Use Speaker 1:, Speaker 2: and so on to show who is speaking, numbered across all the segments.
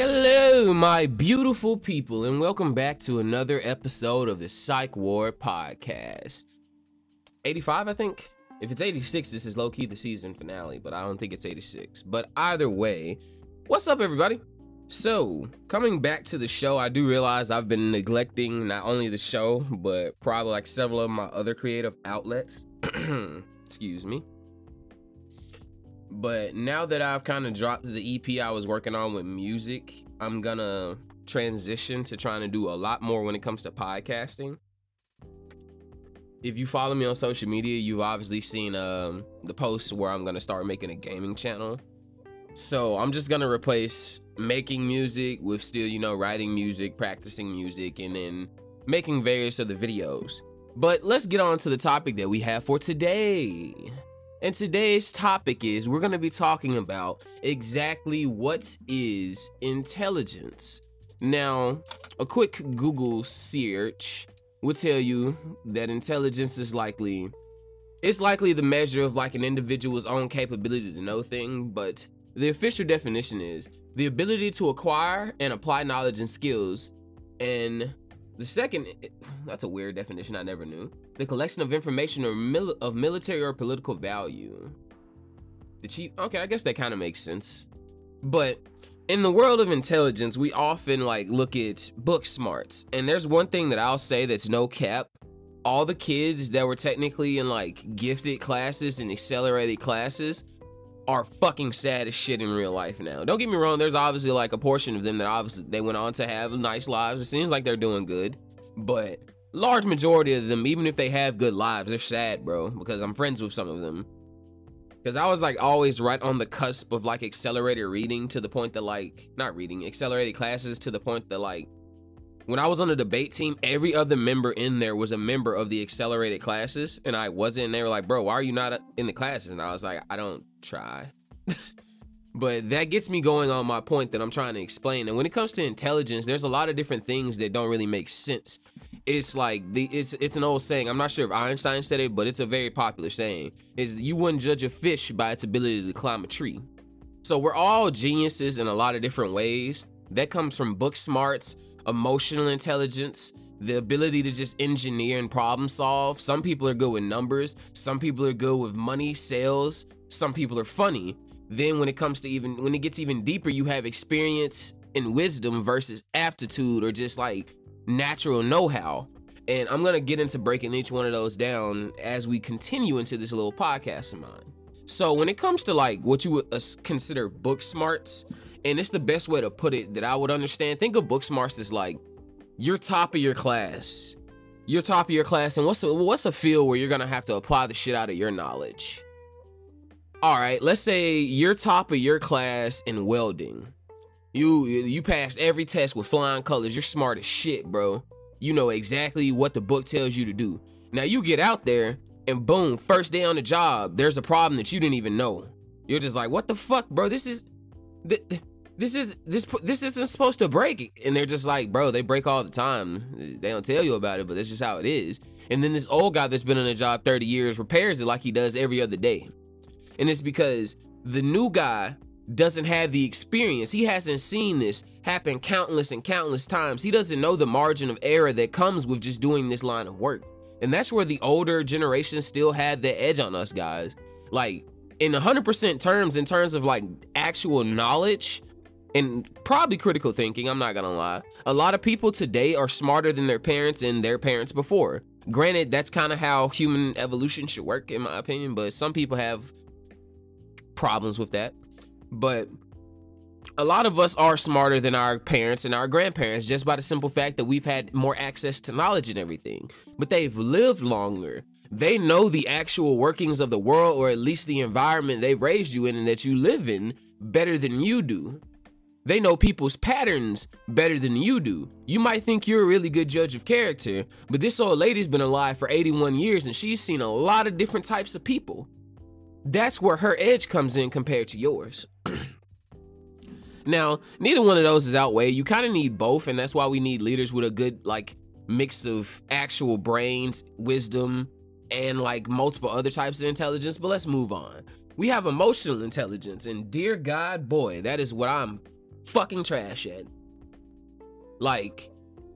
Speaker 1: Hello, my beautiful people, and welcome back to another episode of the Psych Ward podcast. 85, I think. If it's 86, this is low key the season finale, but I don't think it's 86. But either way, what's up, everybody? So, coming back to the show, I do realize I've been neglecting not only the show, but probably like several of my other creative outlets. Excuse me. But now that I've kind of dropped the EP I was working on with music, I'm gonna transition to trying to do a lot more when it comes to podcasting. If you follow me on social media, you've obviously seen um, the post where I'm gonna start making a gaming channel. So I'm just gonna replace making music with still, you know, writing music, practicing music, and then making various other videos. But let's get on to the topic that we have for today. And today's topic is we're going to be talking about exactly what is intelligence. Now, a quick Google search will tell you that intelligence is likely it's likely the measure of like an individual's own capability to know things, but the official definition is the ability to acquire and apply knowledge and skills and the second, that's a weird definition I never knew. The collection of information or mil- of military or political value. The chief, okay, I guess that kind of makes sense. But in the world of intelligence, we often like look at book smarts. And there's one thing that I'll say that's no cap. All the kids that were technically in like gifted classes and accelerated classes are fucking sad as shit in real life now. Don't get me wrong, there's obviously like a portion of them that obviously they went on to have nice lives. It seems like they're doing good, but large majority of them, even if they have good lives, they're sad, bro, because I'm friends with some of them. Cause I was like always right on the cusp of like accelerated reading to the point that like not reading, accelerated classes to the point that like when I was on the debate team, every other member in there was a member of the accelerated classes, and I wasn't. And they were like, "Bro, why are you not in the classes?" And I was like, "I don't try." but that gets me going on my point that I'm trying to explain. And when it comes to intelligence, there's a lot of different things that don't really make sense. It's like the it's it's an old saying. I'm not sure if Einstein said it, but it's a very popular saying. Is you wouldn't judge a fish by its ability to climb a tree. So we're all geniuses in a lot of different ways. That comes from book smarts emotional intelligence, the ability to just engineer and problem solve. Some people are good with numbers, some people are good with money, sales, some people are funny. Then when it comes to even when it gets even deeper, you have experience and wisdom versus aptitude or just like natural know-how. And I'm gonna get into breaking each one of those down as we continue into this little podcast of mine. So when it comes to like what you would uh, consider book smarts, and it's the best way to put it that I would understand. Think of book smarts as like you're top of your class. You're top of your class, and what's a, what's a field where you're gonna have to apply the shit out of your knowledge? All right, let's say you're top of your class in welding. You you passed every test with flying colors. You're smart as shit, bro. You know exactly what the book tells you to do. Now you get out there and boom, first day on the job, there's a problem that you didn't even know. You're just like, what the fuck, bro? This is this is this this isn't supposed to break and they're just like bro they break all the time they don't tell you about it but that's just how it is and then this old guy that's been on the job 30 years repairs it like he does every other day and it's because the new guy doesn't have the experience he hasn't seen this happen countless and countless times he doesn't know the margin of error that comes with just doing this line of work and that's where the older generation still had the edge on us guys like in 100% terms in terms of like actual knowledge and probably critical thinking, I'm not gonna lie. A lot of people today are smarter than their parents and their parents before. Granted, that's kind of how human evolution should work, in my opinion, but some people have problems with that. But a lot of us are smarter than our parents and our grandparents just by the simple fact that we've had more access to knowledge and everything. But they've lived longer. They know the actual workings of the world, or at least the environment they raised you in and that you live in, better than you do. They know people's patterns better than you do. You might think you're a really good judge of character, but this old lady's been alive for 81 years and she's seen a lot of different types of people. That's where her edge comes in compared to yours. now, neither one of those is outweighed. You kind of need both, and that's why we need leaders with a good like mix of actual brains, wisdom, and like multiple other types of intelligence. But let's move on. We have emotional intelligence, and dear God, boy, that is what I'm fucking trash at. Like,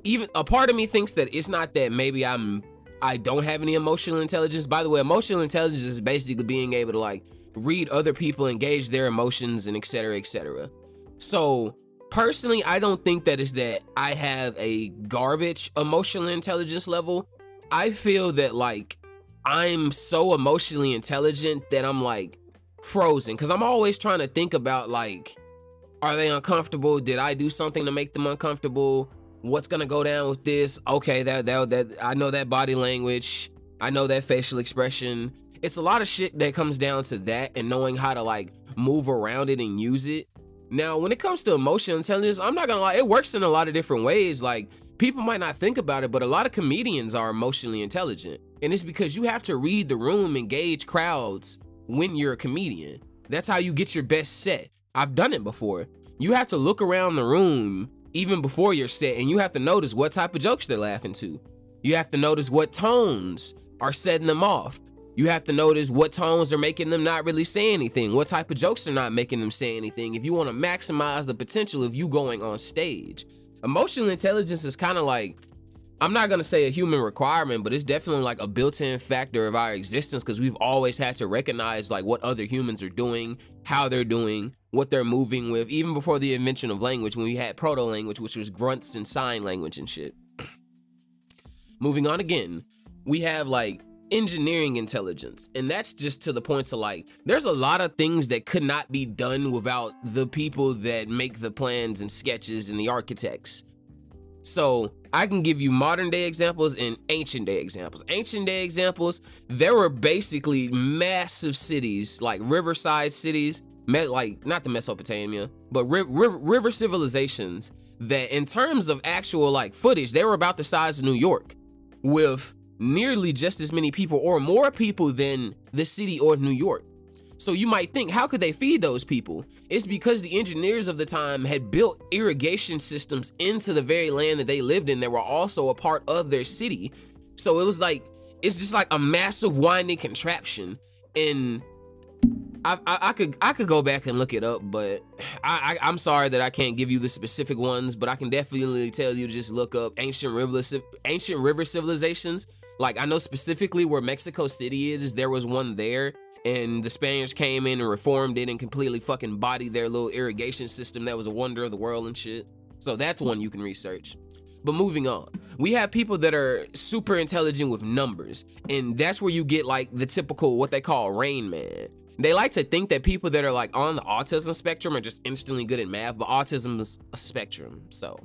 Speaker 1: even a part of me thinks that it's not that maybe I'm I don't have any emotional intelligence. By the way, emotional intelligence is basically being able to like read other people, engage their emotions, and etc. etc. So personally, I don't think that is that I have a garbage emotional intelligence level. I feel that like I'm so emotionally intelligent that I'm like frozen because I'm always trying to think about like, are they uncomfortable? Did I do something to make them uncomfortable? What's gonna go down with this? Okay, that that that I know that body language. I know that facial expression. It's a lot of shit that comes down to that and knowing how to like move around it and use it. Now, when it comes to emotional intelligence, I'm not gonna lie, it works in a lot of different ways. Like people might not think about it, but a lot of comedians are emotionally intelligent. And it's because you have to read the room, engage crowds when you're a comedian. That's how you get your best set. I've done it before. You have to look around the room even before your set and you have to notice what type of jokes they're laughing to. You have to notice what tones are setting them off. You have to notice what tones are making them not really say anything, what type of jokes are not making them say anything if you want to maximize the potential of you going on stage. Emotional intelligence is kind of like, I'm not gonna say a human requirement, but it's definitely like a built-in factor of our existence because we've always had to recognize like what other humans are doing, how they're doing, what they're moving with, even before the invention of language when we had proto-language, which was grunts and sign language and shit. Moving on again, we have like engineering intelligence. And that's just to the point to like, there's a lot of things that could not be done without the people that make the plans and sketches and the architects. So I can give you modern day examples and ancient day examples. Ancient day examples, there were basically massive cities, like riverside cities, like not the Mesopotamia, but ri river, river civilizations that in terms of actual like footage, they were about the size of New York with nearly just as many people or more people than the city or New York. So you might think, how could they feed those people? It's because the engineers of the time had built irrigation systems into the very land that they lived in that were also a part of their city. So it was like, it's just like a massive winding contraption. And I, I, I, could I could go back and look it up, but I, I am sorry that I can't give you the specific ones, but I can definitely tell you to just look up ancient river ancient river civilizations like I know specifically where Mexico City is, there was one there and the Spaniards came in and reformed it and completely fucking bodied their little irrigation system that was a wonder of the world and shit. So that's one you can research. But moving on, we have people that are super intelligent with numbers, and that's where you get like the typical what they call Rain Man. They like to think that people that are like on the autism spectrum are just instantly good at math, but autism is a spectrum. So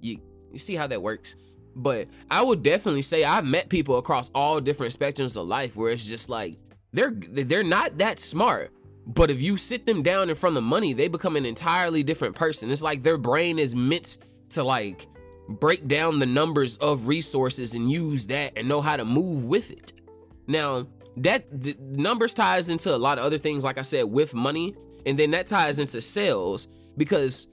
Speaker 1: you you see how that works. But I would definitely say I've met people across all different spectrums of life where it's just like they're they're not that smart. But if you sit them down in front of money, they become an entirely different person. It's like their brain is meant to like break down the numbers of resources and use that and know how to move with it. Now, that numbers ties into a lot of other things like I said with money, and then that ties into sales because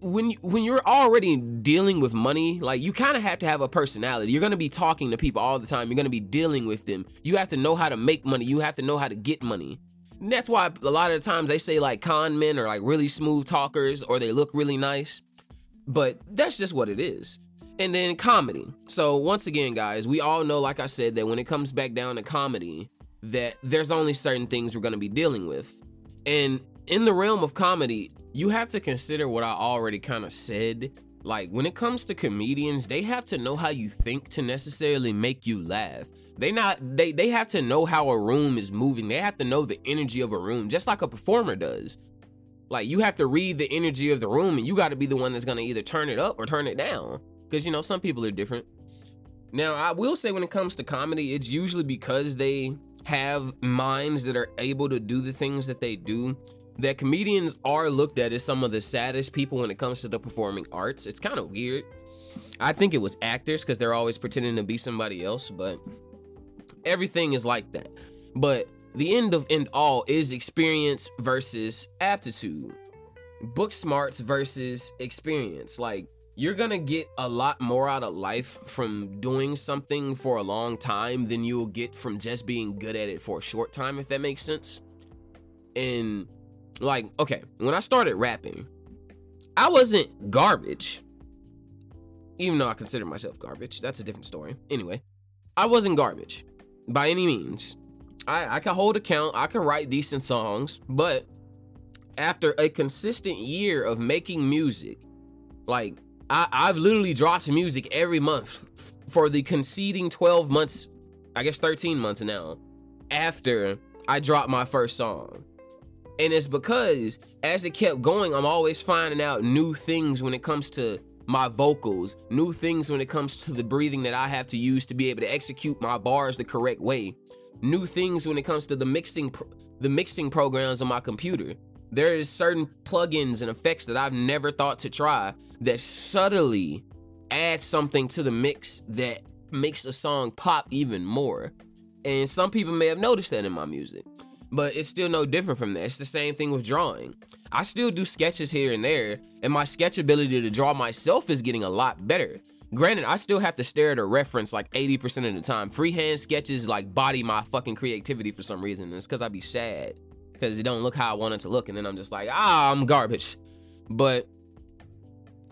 Speaker 1: when when you're already dealing with money, like you kind of have to have a personality. You're gonna be talking to people all the time. You're gonna be dealing with them. You have to know how to make money. You have to know how to get money. And that's why a lot of the times they say like con men are like really smooth talkers or they look really nice. But that's just what it is. And then comedy. So once again, guys, we all know, like I said, that when it comes back down to comedy, that there's only certain things we're gonna be dealing with. And in the realm of comedy, you have to consider what I already kind of said. Like when it comes to comedians, they have to know how you think to necessarily make you laugh. They not they they have to know how a room is moving. They have to know the energy of a room just like a performer does. Like you have to read the energy of the room and you got to be the one that's going to either turn it up or turn it down cuz you know some people are different. Now, I will say when it comes to comedy, it's usually because they have minds that are able to do the things that they do that comedians are looked at as some of the saddest people when it comes to the performing arts. It's kind of weird. I think it was actors because they're always pretending to be somebody else, but everything is like that. But the end of end all is experience versus aptitude. Book smarts versus experience. Like you're gonna get a lot more out of life from doing something for a long time than you'll get from just being good at it for a short time, if that makes sense. And like, okay, when I started rapping, I wasn't garbage. Even though I consider myself garbage. That's a different story. Anyway, I wasn't garbage by any means. I, I can hold a count, I can write decent songs, but after a consistent year of making music, like I, I've literally dropped music every month for the conceding 12 months, I guess 13 months now, after I dropped my first song. And it's because as it kept going, I'm always finding out new things when it comes to my vocals, new things when it comes to the breathing that I have to use to be able to execute my bars the correct way, new things when it comes to the mixing the mixing programs on my computer. There is certain plugins and effects that I've never thought to try that subtly add something to the mix that makes the song pop even more. And some people may have noticed that in my music, but it's still no different from that. It's the same thing with drawing. I still do sketches here and there, and my sketch ability to draw myself is getting a lot better. Granted, I still have to stare at a reference like 80% of the time. Freehand sketches like body my fucking creativity for some reason. And it's because I'd be sad because it don't look how I want it to look. And then I'm just like, ah, I'm garbage. But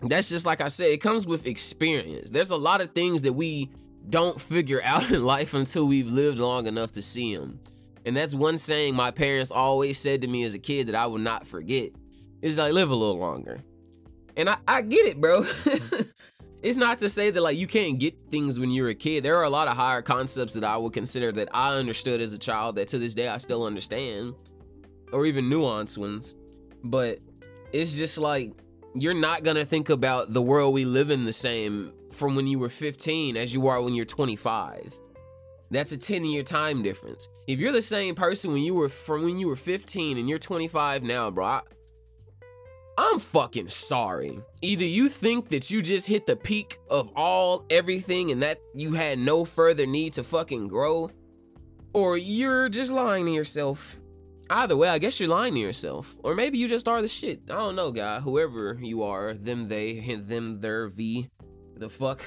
Speaker 1: that's just like I said, it comes with experience. There's a lot of things that we don't figure out in life until we've lived long enough to see them. And that's one saying my parents always said to me as a kid that I will not forget is like live a little longer. And I, I get it, bro. it's not to say that like you can't get things when you're a kid. There are a lot of higher concepts that I would consider that I understood as a child that to this day I still understand, or even nuanced ones. But it's just like you're not gonna think about the world we live in the same from when you were 15 as you are when you're 25. That's a 10 year time difference. If you're the same person when you were from when you were 15 and you're 25 now, bro, I, I'm fucking sorry. Either you think that you just hit the peak of all everything and that you had no further need to fucking grow, or you're just lying to yourself. Either way, I guess you're lying to yourself. Or maybe you just are the shit. I don't know, guy. Whoever you are, them, they, them, their, V, the fuck.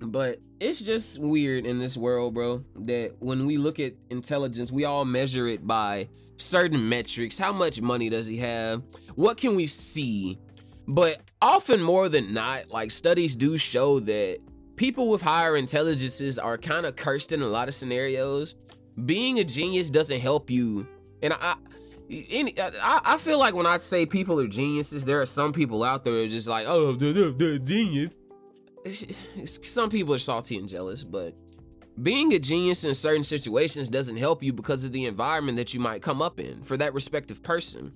Speaker 1: But it's just weird in this world, bro, that when we look at intelligence, we all measure it by certain metrics. How much money does he have? What can we see? But often more than not, like studies do show that people with higher intelligences are kind of cursed in a lot of scenarios. Being a genius doesn't help you. And I, any, I, I feel like when I say people are geniuses, there are some people out there just like, oh, they're, they're genius. Some people are salty and jealous, but being a genius in certain situations doesn't help you because of the environment that you might come up in for that respective person.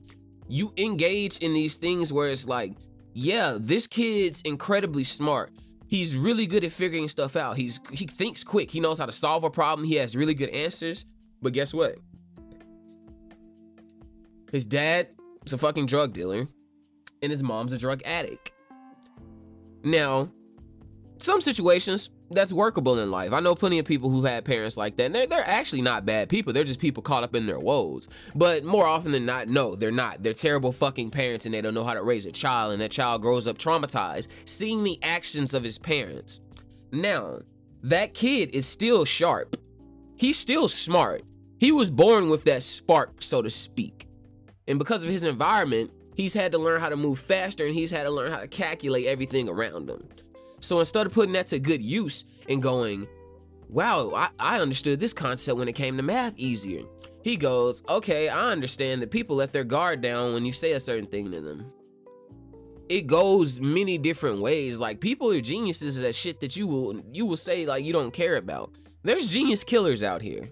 Speaker 1: You engage in these things where it's like, yeah, this kid's incredibly smart. He's really good at figuring stuff out. He's he thinks quick. He knows how to solve a problem. He has really good answers. But guess what? His dad is a fucking drug dealer and his mom's a drug addict. Now, some situations that's workable in life. I know plenty of people who had parents like that. And they're they're actually not bad people. They're just people caught up in their woes. But more often than not, no, they're not. They're terrible fucking parents and they don't know how to raise a child and that child grows up traumatized seeing the actions of his parents. Now, that kid is still sharp. He's still smart. He was born with that spark, so to speak. And because of his environment, he's had to learn how to move faster and he's had to learn how to calculate everything around him. So instead of putting that to good use and going, wow, I, I understood this concept when it came to math easier. He goes, okay, I understand that people let their guard down when you say a certain thing to them. It goes many different ways. Like people are geniuses at shit that you will you will say like you don't care about. There's genius killers out here.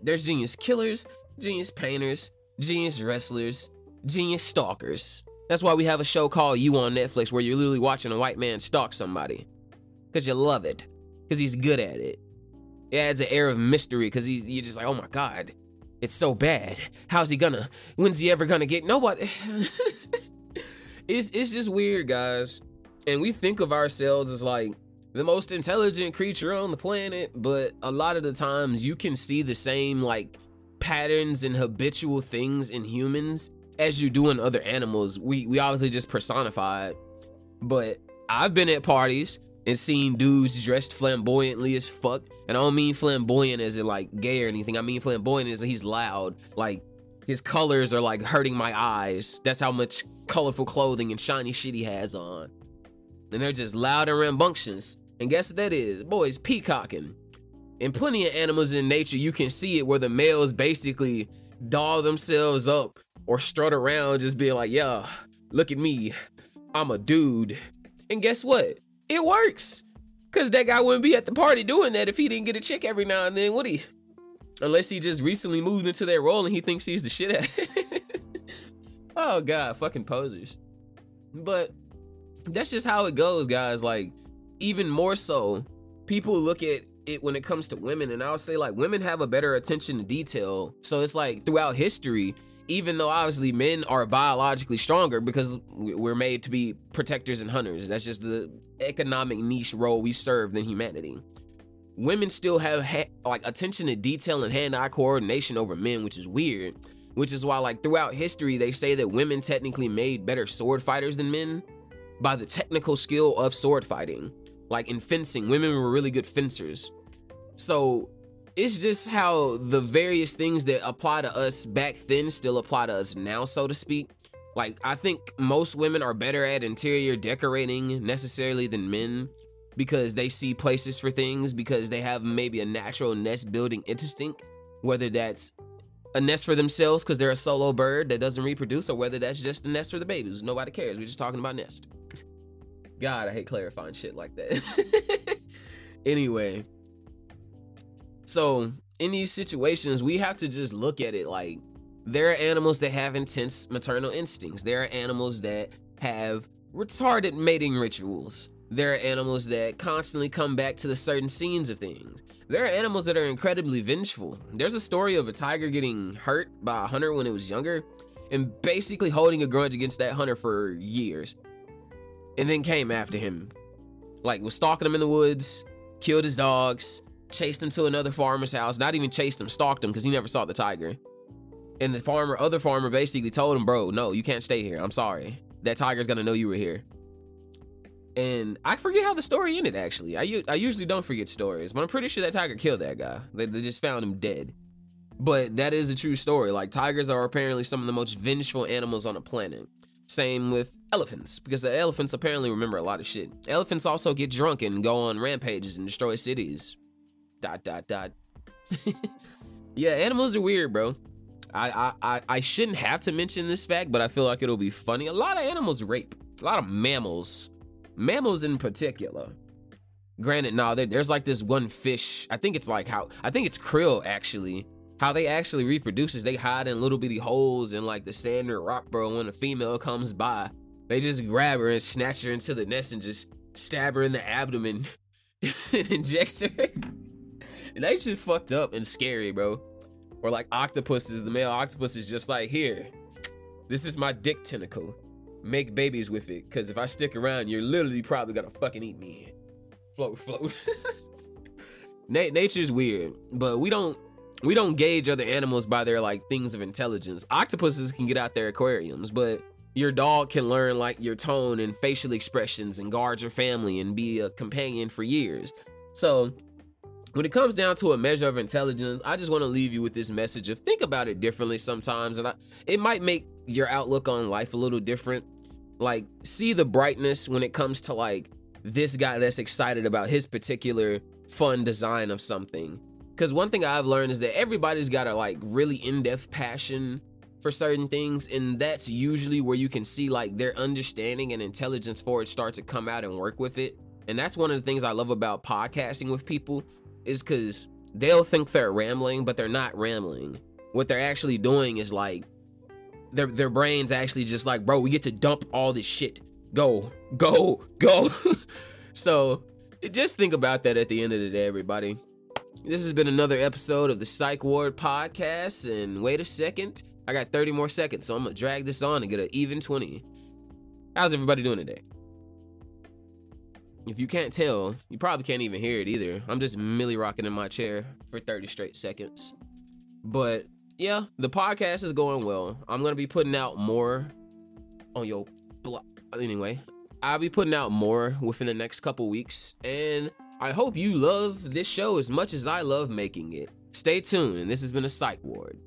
Speaker 1: There's genius killers, genius painters, genius wrestlers, genius stalkers. That's why we have a show called You on Netflix where you're literally watching a white man stalk somebody. Because you love it. Because he's good at it. It adds an air of mystery because he's you're just like, oh my god, it's so bad. How's he gonna? When's he ever gonna get? Nobody. it's it's just weird, guys. And we think of ourselves as like the most intelligent creature on the planet, but a lot of the times you can see the same like patterns and habitual things in humans as you do in other animals. We we obviously just personified. But I've been at parties and seen dudes dressed flamboyantly as fuck. And I don't mean flamboyant as in like gay or anything. I mean flamboyant as he's loud. Like his colors are like hurting my eyes. That's how much colorful clothing and shiny shit he has on. And they're just loud and rambunctious. And guess what that is? Boys, peacocking. In plenty of animals in nature, you can see it where the males basically doll themselves up or strut around just being like, yeah, look at me. I'm a dude. And guess what? It works. Cause that guy wouldn't be at the party doing that if he didn't get a chick every now and then, would he? Unless he just recently moved into that role and he thinks he's the shit at it. oh god, fucking posers. But that's just how it goes, guys. Like, even more so, people look at it when it comes to women, and I'll say like women have a better attention to detail. So it's like throughout history, even though obviously men are biologically stronger because we're made to be protectors and hunters. That's just the economic niche role we serve in humanity. Women still have ha- like attention to detail and hand-eye coordination over men, which is weird. Which is why like throughout history they say that women technically made better sword fighters than men by the technical skill of sword fighting. Like in fencing, women were really good fencers. So it's just how the various things that apply to us back then still apply to us now, so to speak. Like, I think most women are better at interior decorating necessarily than men because they see places for things, because they have maybe a natural nest building instinct, whether that's a nest for themselves because they're a solo bird that doesn't reproduce, or whether that's just a nest for the babies. Nobody cares. We're just talking about nest. God, I hate clarifying shit like that. anyway, so in these situations, we have to just look at it like there are animals that have intense maternal instincts. There are animals that have retarded mating rituals. There are animals that constantly come back to the certain scenes of things. There are animals that are incredibly vengeful. There's a story of a tiger getting hurt by a hunter when it was younger and basically holding a grudge against that hunter for years. And then came after him. Like was stalking him in the woods, killed his dogs, chased him to another farmer's house. Not even chased him, stalked him because he never saw the tiger. And the farmer, other farmer, basically told him, "Bro, no, you can't stay here. I'm sorry. That tiger's gonna know you were here." And I forget how the story ended. Actually, I I usually don't forget stories, but I'm pretty sure that tiger killed that guy. They, they just found him dead. But that is a true story. Like tigers are apparently some of the most vengeful animals on the planet. Same with elephants, because the elephants apparently remember a lot of shit. Elephants also get drunk and go on rampages and destroy cities dot dot dot. yeah, animals are weird, bro. I, I I shouldn't have to mention this fact, but I feel like it'll be funny. A lot of animals rape. A lot of mammals, mammals in particular. Granted, nah, there's like this one fish. I think it's like how I think it's krill actually. How they actually reproduce is they hide in little bitty holes in like the sand or rock, bro. When a female comes by, they just grab her and snatch her into the nest and just stab her in the abdomen and inject her. And that shit fucked up and scary, bro. Or like octopuses, the male octopus is just like, here, this is my dick tentacle. Make babies with it. Cause if I stick around, you're literally probably gonna fucking eat me. Float, float. Na- nature's weird, but we don't we don't gauge other animals by their like things of intelligence. Octopuses can get out their aquariums, but your dog can learn like your tone and facial expressions and guard your family and be a companion for years. So when it comes down to a measure of intelligence, I just want to leave you with this message of think about it differently sometimes. And I, it might make your outlook on life a little different. Like, see the brightness when it comes to like this guy that's excited about his particular fun design of something. Because one thing I've learned is that everybody's got a like really in depth passion for certain things. And that's usually where you can see like their understanding and intelligence for it start to come out and work with it. And that's one of the things I love about podcasting with people is because they'll think they're rambling, but they're not rambling. What they're actually doing is like their their brains actually just like, bro, we get to dump all this shit. Go, go, go. so just think about that at the end of the day, everybody. This has been another episode of the Psych Ward podcast. And wait a second, I got 30 more seconds, so I'm gonna drag this on and get an even 20. How's everybody doing today? If you can't tell, you probably can't even hear it either. I'm just milly rocking in my chair for 30 straight seconds. But yeah, the podcast is going well. I'm gonna be putting out more on your blog. Anyway, I'll be putting out more within the next couple weeks, and I hope you love this show as much as I love making it. Stay tuned, and this has been a Psych Ward.